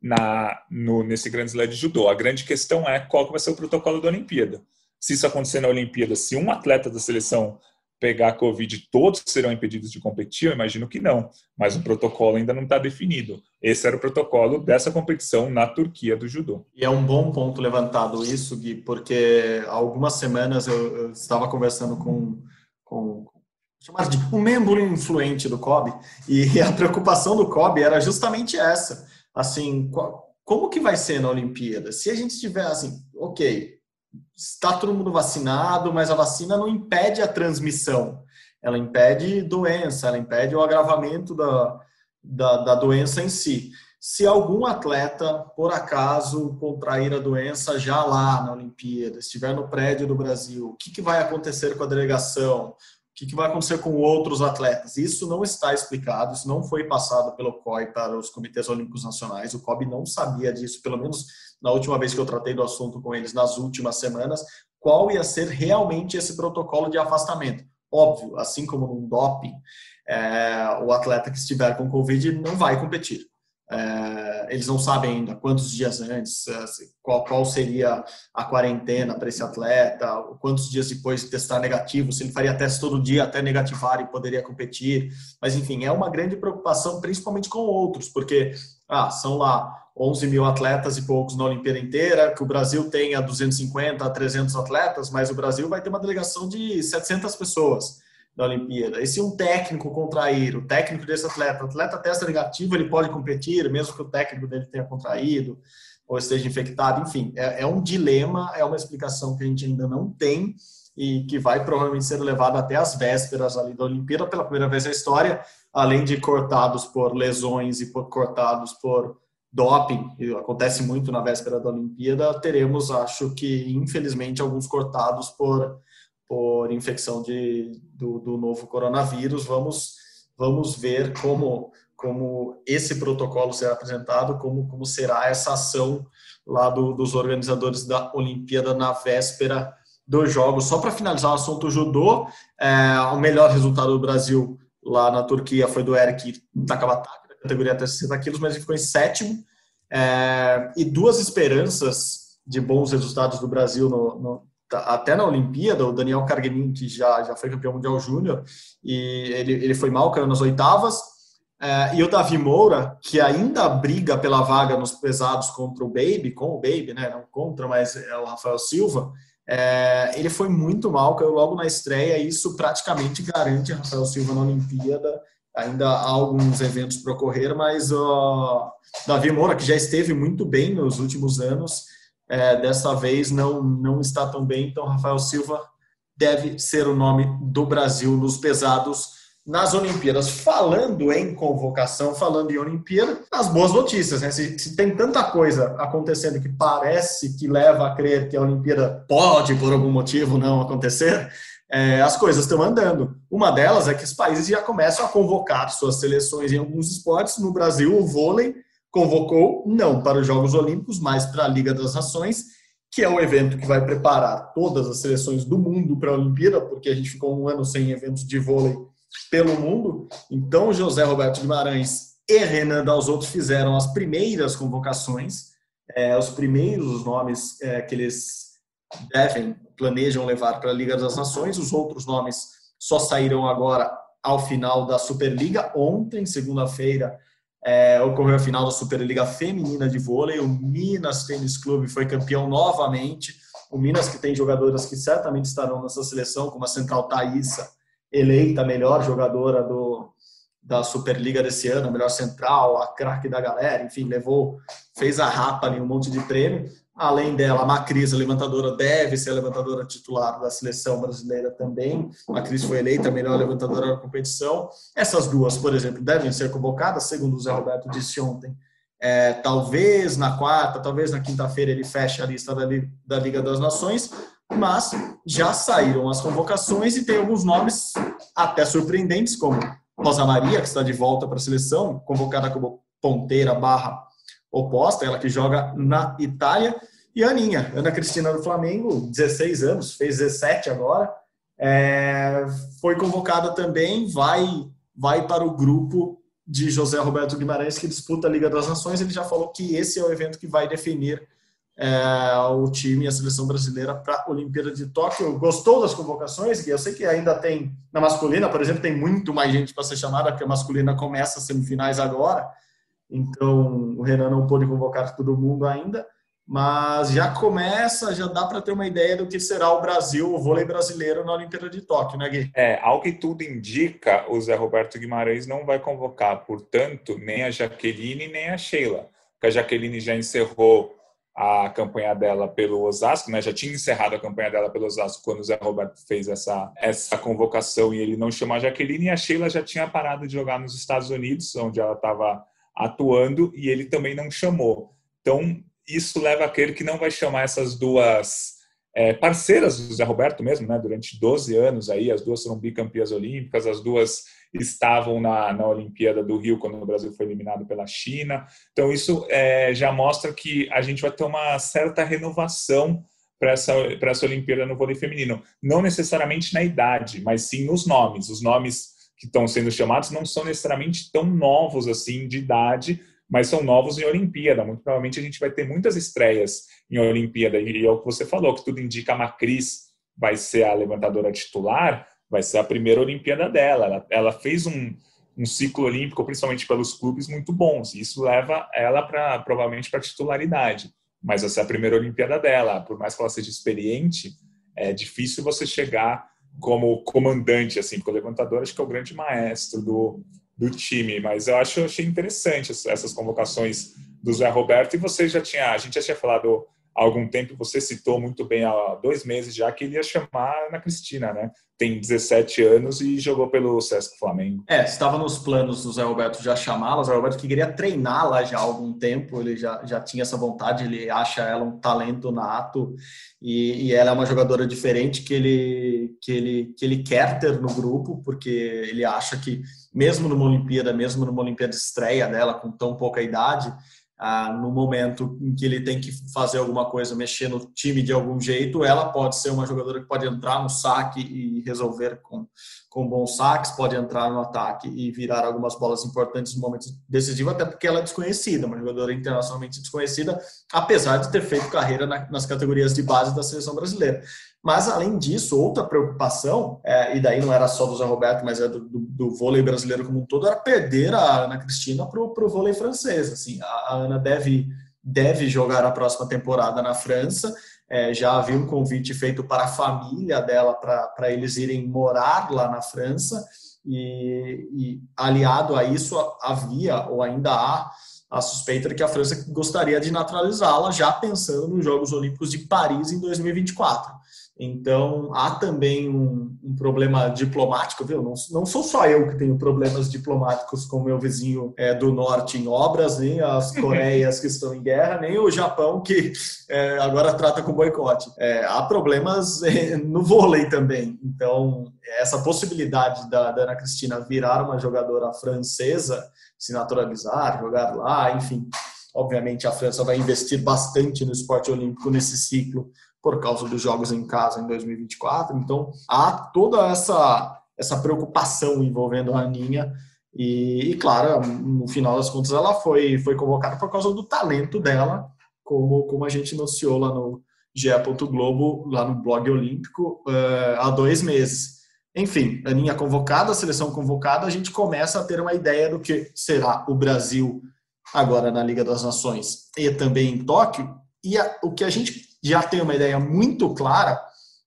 na, no, nesse Grande Slam de Judô. A grande questão é qual vai ser o protocolo da Olimpíada. Se isso acontecer na Olimpíada, se um atleta da seleção pegar a Covid, todos serão impedidos de competir? Eu imagino que não, mas o protocolo ainda não está definido. Esse era o protocolo dessa competição na Turquia do judô. E é um bom ponto levantado isso, Gui, porque algumas semanas eu, eu estava conversando com, com chamar de um membro influente do COB, e a preocupação do COB era justamente essa. Assim, qual, como que vai ser na Olimpíada? Se a gente tiver assim, ok, está todo mundo vacinado, mas a vacina não impede a transmissão. Ela impede doença, ela impede o agravamento da, da, da doença em si. Se algum atleta, por acaso, contrair a doença já lá na Olimpíada, estiver no prédio do Brasil, o que, que vai acontecer com a delegação? O que, que, vai acontecer com outros atletas? Isso não está explicado, isso não foi passado pelo COI para os comitês olímpicos nacionais. O COB não sabia disso, pelo menos na última vez que eu tratei do assunto com eles, nas últimas semanas, qual ia ser realmente esse protocolo de afastamento. Óbvio, assim como num doping, é, o atleta que estiver com Covid não vai competir. É, eles não sabem ainda quantos dias antes, é, qual, qual seria a quarentena para esse atleta, quantos dias depois de testar negativo, se ele faria teste todo dia até negativar e poderia competir. Mas, enfim, é uma grande preocupação, principalmente com outros, porque ah, são lá 11 mil atletas e poucos na Olimpíada inteira, que o Brasil tenha 250 a 300 atletas, mas o Brasil vai ter uma delegação de 700 pessoas da Olimpíada. E se um técnico contrair, o técnico desse atleta, o atleta testa negativo, ele pode competir, mesmo que o técnico dele tenha contraído ou esteja infectado, enfim, é, é um dilema, é uma explicação que a gente ainda não tem e que vai provavelmente ser levado até as vésperas ali da Olimpíada pela primeira vez na história, além de cortados por lesões e por cortados por doping, que acontece muito na véspera da Olimpíada, teremos, acho que, infelizmente, alguns cortados por por infecção de, do, do novo coronavírus. Vamos, vamos ver como, como esse protocolo será apresentado, como, como será essa ação lá do, dos organizadores da Olimpíada na véspera dos Jogos. Só para finalizar o assunto judô, é, o melhor resultado do Brasil lá na Turquia foi do Eric Takabataka, categoria até 60 quilos, mas ele ficou em sétimo. É, e duas esperanças de bons resultados do Brasil no, no, até na Olimpíada, o Daniel Carguenin, que já, já foi campeão mundial júnior, e ele, ele foi mal, caiu nas oitavas, é, e o Davi Moura, que ainda briga pela vaga nos pesados contra o Baby, com o Baby, né, não contra, mas é o Rafael Silva, é, ele foi muito mal, caiu logo na estreia, e isso praticamente garante Rafael Silva na Olimpíada, ainda há alguns eventos para ocorrer, mas o Davi Moura, que já esteve muito bem nos últimos anos, é, dessa vez não, não está tão bem, então Rafael Silva deve ser o nome do Brasil nos pesados nas Olimpíadas. Falando em convocação, falando em Olimpíada, as boas notícias, né? Se, se, tem tanta coisa acontecendo que parece que leva a crer que a Olimpíada pode, por algum motivo, não acontecer, é, as coisas estão andando. Uma delas é que os países já começam a convocar suas seleções em alguns esportes. No Brasil, o vôlei convocou, não para os Jogos Olímpicos, mas para a Liga das Nações, que é o evento que vai preparar todas as seleções do mundo para a Olimpíada, porque a gente ficou um ano sem eventos de vôlei pelo mundo. Então, José Roberto Guimarães e Renan Dalzotto fizeram as primeiras convocações, é, os primeiros nomes é, que eles devem, planejam levar para a Liga das Nações. Os outros nomes só saíram agora ao final da Superliga. Ontem, segunda-feira, é, ocorreu a final da Superliga Feminina de Vôlei. O Minas Tênis Clube foi campeão novamente. O Minas, que tem jogadoras que certamente estarão nessa seleção, como a central Thaísa, eleita melhor jogadora do, da Superliga desse ano, a melhor central, a craque da galera, enfim, levou, fez a rapa ali, um monte de prêmio. Além dela, a Macris, a levantadora, deve ser a levantadora titular da seleção brasileira também. A Macris foi eleita a melhor levantadora da competição. Essas duas, por exemplo, devem ser convocadas, segundo o Zé Roberto disse ontem. É, talvez na quarta, talvez na quinta-feira ele feche a lista da, da Liga das Nações, mas já saíram as convocações e tem alguns nomes até surpreendentes, como Rosa Maria, que está de volta para a seleção, convocada como ponteira barra oposta, ela que joga na Itália, e a Aninha, Ana Cristina do Flamengo, 16 anos, fez 17 agora, é, foi convocada também, vai, vai para o grupo de José Roberto Guimarães, que disputa a Liga das Nações. Ele já falou que esse é o evento que vai definir é, o time e a seleção brasileira para a Olimpíada de Tóquio. Gostou das convocações? Eu sei que ainda tem, na masculina, por exemplo, tem muito mais gente para ser chamada, porque a masculina começa as semifinais agora. Então, o Renan não pôde convocar todo mundo ainda, mas já começa, já dá para ter uma ideia do que será o Brasil, o vôlei brasileiro na Olimpíada de Tóquio, né, Gui? É, ao que tudo indica, o Zé Roberto Guimarães não vai convocar, portanto, nem a Jaqueline nem a Sheila, porque a Jaqueline já encerrou a campanha dela pelo Osasco, né? Já tinha encerrado a campanha dela pelo Osasco quando o Zé Roberto fez essa, essa convocação e ele não chamou a Jaqueline, e a Sheila já tinha parado de jogar nos Estados Unidos, onde ela estava atuando, e ele também não chamou. Então, isso leva a crer que não vai chamar essas duas é, parceiras do Zé Roberto mesmo, né? Durante 12 anos aí, as duas foram bicampeãs olímpicas, as duas estavam na, na Olimpíada do Rio quando o Brasil foi eliminado pela China. Então isso é, já mostra que a gente vai ter uma certa renovação para essa, essa Olimpíada no vôlei feminino. Não necessariamente na idade, mas sim nos nomes. Os nomes que estão sendo chamados não são necessariamente tão novos assim de idade, mas são novos em Olimpíada. Muito provavelmente a gente vai ter muitas estreias em Olimpíada. E é o que você falou, que tudo indica a Macris vai ser a levantadora titular, vai ser a primeira Olimpíada dela. Ela, ela fez um, um ciclo olímpico, principalmente pelos clubes, muito bons. E isso leva ela para provavelmente para titularidade. Mas essa é a primeira Olimpíada dela. Por mais que ela seja experiente, é difícil você chegar como comandante, assim, porque o levantador acho que é o grande maestro do, do time, mas eu acho achei interessante essas convocações do Zé Roberto e você já tinha, a gente já tinha falado há algum tempo, você citou muito bem há dois meses já que ele ia chamar a Ana Cristina, né? Tem 17 anos e jogou pelo Sesc Flamengo. É, estava nos planos do Zé Roberto já chamá-la, Zé Roberto que queria treiná-la já há algum tempo, ele já, já tinha essa vontade, ele acha ela um talento nato e, e ela é uma jogadora diferente que ele, que, ele, que ele quer ter no grupo, porque ele acha que mesmo numa Olimpíada, mesmo numa Olimpíada estreia dela com tão pouca idade, ah, no momento em que ele tem que fazer alguma coisa, mexer no time de algum jeito, ela pode ser uma jogadora que pode entrar no saque e resolver com, com bons saques, pode entrar no ataque e virar algumas bolas importantes no momento decisivo, até porque ela é desconhecida, uma jogadora internacionalmente desconhecida, apesar de ter feito carreira na, nas categorias de base da seleção brasileira. Mas, além disso, outra preocupação, é, e daí não era só do Zé Roberto, mas é do, do, do vôlei brasileiro como um todo, era perder a Ana Cristina para o vôlei francês. Assim, a, a, Ana deve, deve jogar a próxima temporada na França. É, já havia um convite feito para a família dela para eles irem morar lá na França. E, e aliado a isso, havia ou ainda há a suspeita de que a França gostaria de naturalizá-la, já pensando nos Jogos Olímpicos de Paris em 2024. Então, há também um, um, problema diplomático, viu? Não, não, sou só eu que tenho problemas diplomáticos com o meu vizinho é, do norte em obras, nem as Coreias que estão em guerra, nem o Japão que é, agora trata com boicote. É, há problemas é, no vôlei também. Então, essa possibilidade da, da Ana Cristina virar uma jogadora francesa, se naturalizar, jogar lá, enfim. Obviamente, a França vai investir bastante no esporte olímpico nesse ciclo por causa dos jogos em casa em 2024. Então, há toda essa, essa preocupação envolvendo a Aninha. E, e, claro, no final das contas, ela foi, foi convocada por causa do talento dela, como, como a gente anunciou lá no GE. Globo, lá no blog olímpico, uh, há dois meses. Enfim, Aninha convocada, a seleção convocada, a gente começa a ter uma ideia do que será o Brasil agora na Liga das Nações e também em Tóquio. E a, o que a gente já tem uma ideia muito clara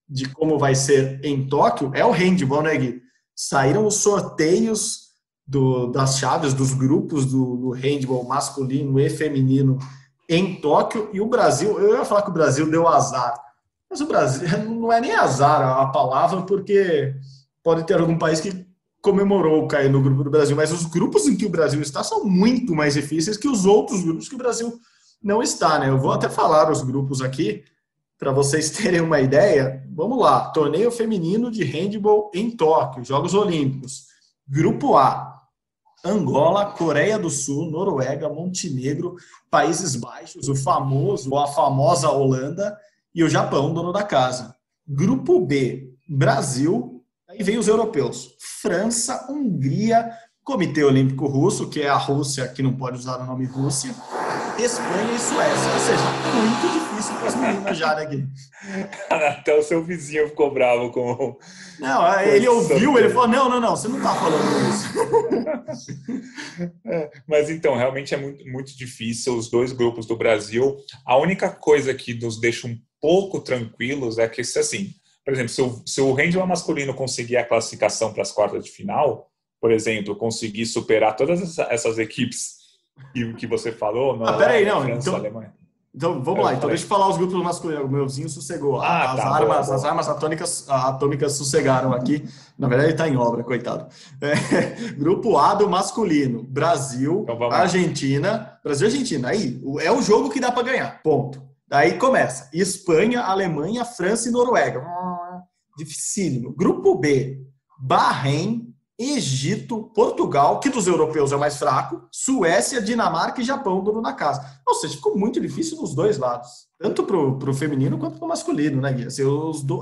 de como vai ser em Tóquio é o handball, né, Gui? Saíram os sorteios do, das chaves dos grupos do, do handball masculino e feminino em Tóquio e o Brasil, eu ia falar que o Brasil deu azar, mas o Brasil não é nem azar a palavra, porque pode ter algum país que comemorou cair no grupo do Brasil, mas os grupos em que o Brasil está são muito mais difíceis que os outros grupos que o Brasil não está, né? Eu vou até falar os grupos aqui para vocês terem uma ideia. Vamos lá, torneio feminino de handball em Tóquio, Jogos Olímpicos. Grupo A: Angola, Coreia do Sul, Noruega, Montenegro, Países Baixos, o famoso ou a famosa Holanda e o Japão, dono da casa. Grupo B: Brasil, aí vem os europeus: França, Hungria, Comitê Olímpico Russo, que é a Rússia, que não pode usar o nome Rússia, Espanha e Suécia. Ou seja, muito difícil para as meninas já, né, Gui? Até o seu vizinho ficou bravo com. Não, ele ouviu, ele falou: não, não, não, você não está falando isso. É, mas então, realmente é muito, muito difícil os dois grupos do Brasil. A única coisa que nos deixa um pouco tranquilos é que, se assim, por exemplo, se o, se o handball masculino conseguir a classificação para as quartas de final, por exemplo, conseguir superar todas essas equipes e o que você falou. Não, ah, peraí, não. França, então, Alemanha. Então, vamos lá. Então, deixa eu falar os grupos masculinos. O meuzinho sossegou. Ah, as, tá, armas, boa, as armas atômicas, atômicas sossegaram aqui. Na verdade, ele está em obra, coitado. É, grupo A do masculino. Brasil, então, Argentina. Brasil e Argentina. Aí, é o jogo que dá para ganhar. Ponto. Daí começa. Espanha, Alemanha, França e Noruega. Hum, dificílimo. Grupo B. Bahrein, Egito, Portugal, que dos europeus é o mais fraco, Suécia, Dinamarca e Japão duro na casa. Ou seja, ficou muito difícil nos dois lados, tanto para o feminino quanto para o masculino, né, Gui? Assim,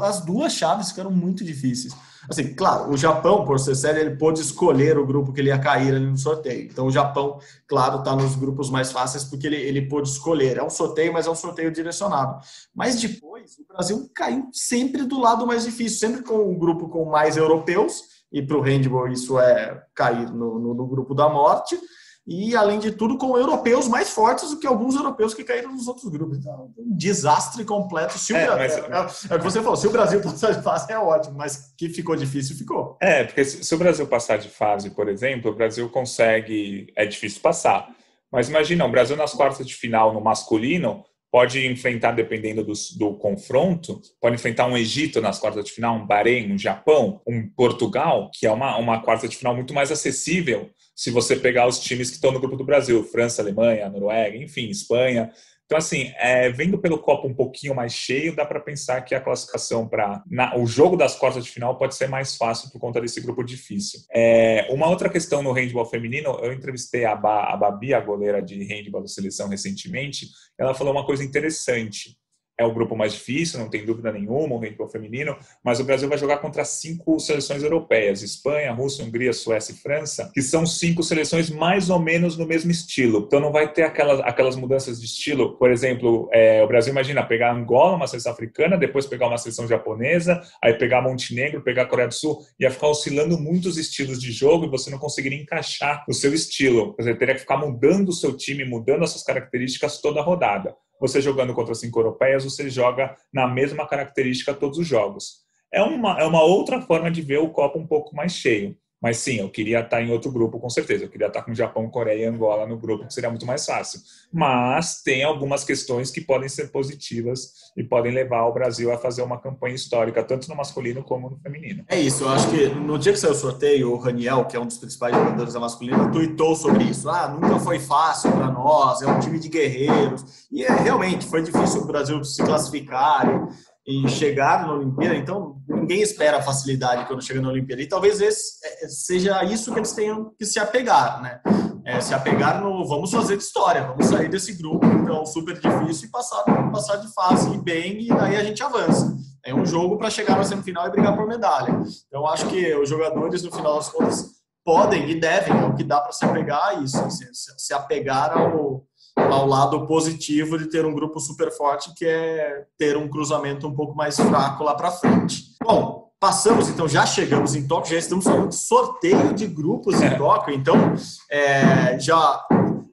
as duas chaves ficaram muito difíceis. Assim, claro, o Japão, por ser sério, ele pôde escolher o grupo que ele ia cair ali no sorteio. Então, o Japão, claro, está nos grupos mais fáceis porque ele, ele pôde escolher. É um sorteio, mas é um sorteio direcionado. Mas depois, o Brasil caiu sempre do lado mais difícil, sempre com o grupo com mais europeus e para o handball isso é cair no, no, no, grupo da morte. E, além de tudo, com europeus mais fortes do que alguns europeus que caíram nos outros grupos. Então, um desastre completo. Se é, mas... é, é, o que você falou, se o Brasil passar de fase é ótimo, mas que ficou difícil, ficou. É, porque se, se o Brasil passar de fase, por exemplo, o Brasil consegue. É difícil passar. Mas imagina, o Brasil nas quartas de final no masculino pode enfrentar, dependendo do, do, confronto, pode enfrentar um Egito nas quartas de final, um Bahrein, um Japão, um Portugal, que é uma, uma quarta de final muito mais acessível se você pegar os times que estão no grupo do Brasil, França, Alemanha, Noruega, enfim, Espanha, então, assim, é, vendo pelo copo um pouquinho mais cheio, dá para pensar que a classificação para o jogo das quartas de final pode ser mais fácil por conta desse grupo difícil. É, uma outra questão no handball feminino, eu entrevistei a, ba, a Babi, a goleira de handball da seleção recentemente, ela falou uma coisa interessante é o grupo mais difícil, não tem dúvida nenhuma, o handball feminino, mas o Brasil vai jogar contra cinco seleções europeias, Espanha, Rússia, Hungria, Suécia e França, que são cinco seleções mais ou menos no mesmo estilo. Então não vai ter aquelas, aquelas mudanças de estilo, por exemplo, é, o Brasil imagina pegar Angola, uma seleção africana, depois pegar uma seleção japonesa, aí pegar Montenegro, pegar Coreia do Sul, ia ficar oscilando muitos estilos de jogo e você não conseguiria encaixar o seu estilo. Você teria que ficar mudando o seu time, mudando as suas características toda a rodada você jogando contra cinco europeias, você joga na mesma característica todos os jogos. É uma, é uma outra forma de ver o copo um pouco mais cheio. Mas sim, eu queria estar em outro grupo, com certeza. Eu queria estar com Japão, Coreia e Angola no grupo, que seria muito mais fácil. Mas tem algumas questões que podem ser positivas e podem levar o Brasil a fazer uma campanha histórica, tanto no masculino como no feminino. É isso, eu acho que no dia que saiu o sorteio, o Raniel, que é um dos principais jogadores da masculina, tweetou sobre isso. Ah, nunca foi fácil para nós, é um time de guerreiros. E é, realmente foi difícil o Brasil se classificar e chegar na Olimpíada, então ninguém espera facilidade quando chega na Olimpíada. E talvez esse é, seja isso que eles tenham que se apegar, né? É, se apegar no vamos fazer história, vamos sair desse grupo então super difícil e passar, passar de fase bem e daí a gente avança. É um jogo para chegar na semifinal e brigar por medalha. Então acho que os jogadores no final das contas podem e devem, é o que dá para se apegar a isso, se, se apegar ao ao lado positivo de ter um grupo super forte, que é ter um cruzamento um pouco mais fraco lá para frente. Bom, passamos, então já chegamos em Tóquio, já estamos falando de sorteio de grupos em Tóquio, então é, já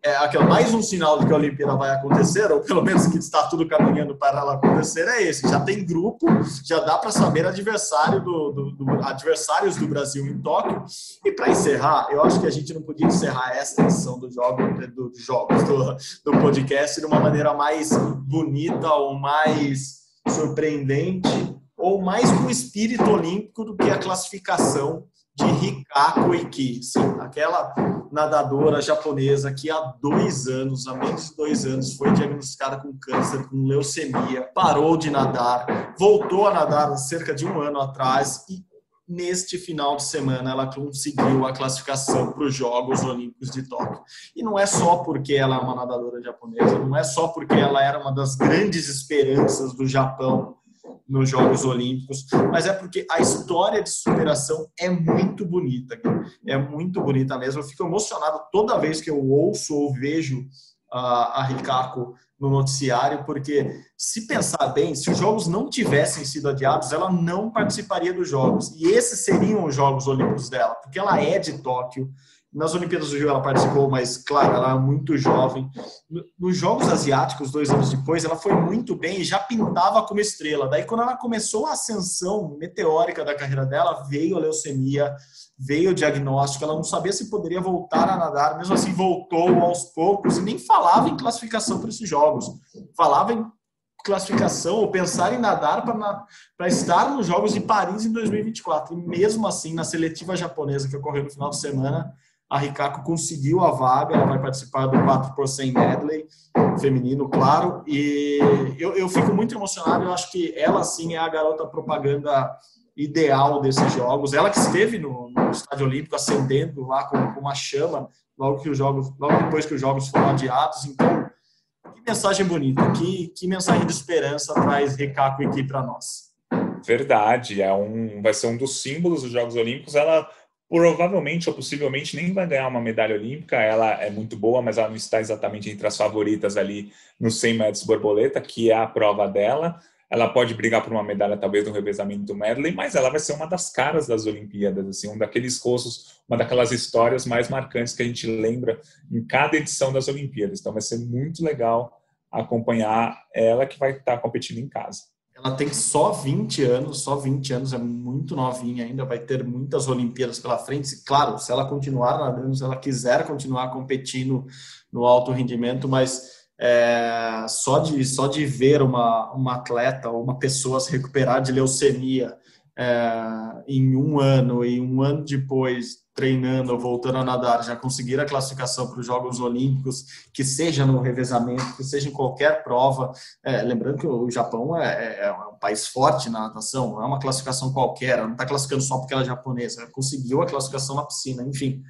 é aquela, mais um sinal de que a Olimpíada vai acontecer, ou pelo menos que está tudo caminhando para ela acontecer, é esse. Já tem grupo, já dá para saber adversário do, do, do, adversários do Brasil em Tóquio. E para encerrar, eu acho que a gente não podia encerrar esta edição do jogo, do, jogos do, do podcast de uma maneira mais bonita ou mais surpreendente ou mais com espírito olímpico do que a classificação de Rikako Iki, sim, aquela nadadora japonesa que há dois anos, há menos de dois anos, foi diagnosticada com câncer, com leucemia, parou de nadar, voltou a nadar cerca de um ano atrás e neste final de semana ela conseguiu a classificação para os Jogos Olímpicos de Tóquio. E não é só porque ela é uma nadadora japonesa, não é só porque ela era uma das grandes esperanças do Japão nos Jogos Olímpicos, mas é porque a história de superação é muito bonita, é muito bonita mesmo. Eu fico emocionado toda vez que eu ouço ou vejo a, a Rikako no noticiário, porque se pensar bem, se os jogos não tivessem sido adiados, ela não participaria dos jogos. E esses seriam os Jogos Olímpicos dela, porque ela é de Tóquio, nas Olimpíadas do Rio ela participou, mas claro, ela é muito jovem. Nos Jogos Asiáticos, dois anos depois, ela foi muito bem e já pintava como estrela. Daí, quando ela começou a ascensão meteórica da carreira dela, veio a leucemia, veio o diagnóstico. Ela não sabia se poderia voltar a nadar, mesmo assim, voltou aos poucos e nem falava em classificação para esses Jogos. Falava em classificação ou pensar em nadar para estar nos Jogos de Paris em 2024. E mesmo assim, na seletiva japonesa que ocorreu no final de semana, a Rikako conseguiu a vaga, ela vai participar do 4 por 100 medley feminino, claro, e eu, eu fico muito emocionado, eu acho que ela sim é a garota propaganda ideal desses jogos, ela que esteve no, no Estádio Olímpico acendendo lá com, com, uma chama logo que os jogos, logo depois que os jogos foram adiados, então que mensagem bonita, que, que mensagem de esperança traz Rikako aqui para nós. Verdade, é um, vai ser um dos símbolos dos Jogos Olímpicos, ela provavelmente ou possivelmente nem vai ganhar uma medalha olímpica. Ela é muito boa, mas ela não está exatamente entre as favoritas ali no 100 metros borboleta, que é a prova dela. Ela pode brigar por uma medalha, talvez, no revezamento do medley, mas ela vai ser uma das caras das Olimpíadas, assim, um daqueles rostos, uma daquelas histórias mais marcantes que a gente lembra em cada edição das Olimpíadas. Então, vai ser muito legal acompanhar ela que vai estar competindo em casa. Ela tem só 20 anos, só 20 anos, é muito novinha ainda, vai ter muitas Olimpíadas pela frente. Claro, se ela continuar nadando, se ela quiser continuar competindo no alto rendimento, mas é, só, de, só de ver uma, uma atleta ou uma pessoa se recuperar de leucemia é, em um ano e um ano depois treinando, voltando a nadar, já conseguir a classificação para os Jogos Olímpicos, que seja no revezamento, que seja em qualquer prova. É, lembrando que o Japão é, é, é, um país forte na natação, não é uma classificação qualquer, ela não está classificando só porque ela é japonesa, ela conseguiu a classificação na piscina, enfim.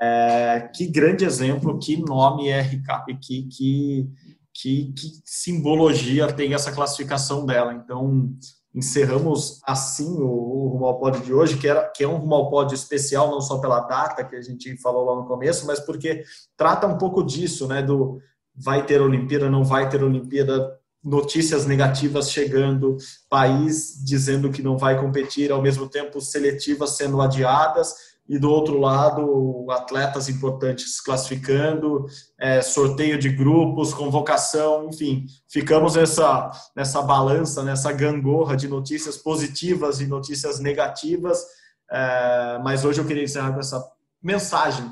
É, que grande exemplo, que nome é Ricardo, que, que, que, que simbologia tem essa classificação dela. Então, encerramos assim o, o Rumo ao Pod de hoje, que, era, que é um Rumo ao Pod especial, não só pela data que a gente falou lá no começo, mas porque trata um pouco disso, né, do vai ter Olimpíada, não vai ter Olimpíada, notícias negativas chegando, país dizendo que não vai competir, ao mesmo tempo seletivas sendo adiadas, e do outro lado, atletas importantes classificando, é, sorteio de grupos, convocação, enfim, ficamos nessa, nessa balança, nessa gangorra de notícias positivas e notícias negativas. É, mas hoje eu queria encerrar com essa mensagem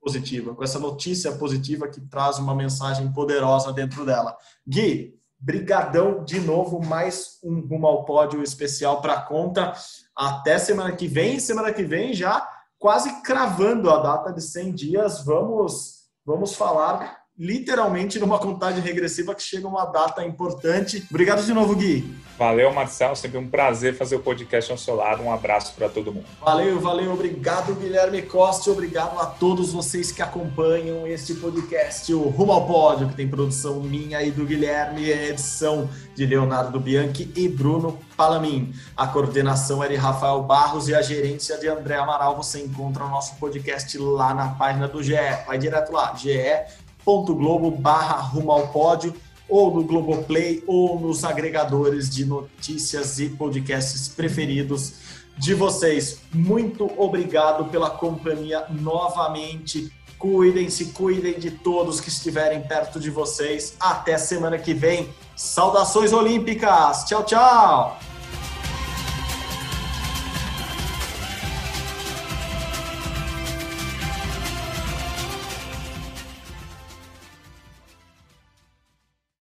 positiva, com essa notícia positiva que traz uma mensagem poderosa dentro dela. Gui, brigadão de novo, mais um Rumo ao Pódio especial para conta. Até semana que vem. Semana que vem já quase cravando a data de 100 dias, vamos, vamos falar literalmente numa contagem regressiva que chega uma data importante. Obrigado de novo, Gui. Valeu, Marcel. Sempre um prazer fazer o podcast ao seu lado. Um abraço para todo mundo. Valeu, valeu. Obrigado, Guilherme Costa. Obrigado a todos vocês que acompanham este podcast, o Rumo ao Pódio, que tem produção minha e do Guilherme, edição de Leonardo Bianchi e Bruno Palamin. A coordenação é de Rafael Barros e a gerência de André Amaral. Você encontra o nosso podcast lá na página do GE. Vai direto lá, GE globo barra rumo ao pódio ou no Globoplay ou nos agregadores de notícias e podcasts preferidos de vocês. Muito obrigado pela companhia novamente. Cuidem-se, cuidem de todos que estiverem perto de vocês. Até semana que vem. Saudações olímpicas. Tchau, tchau.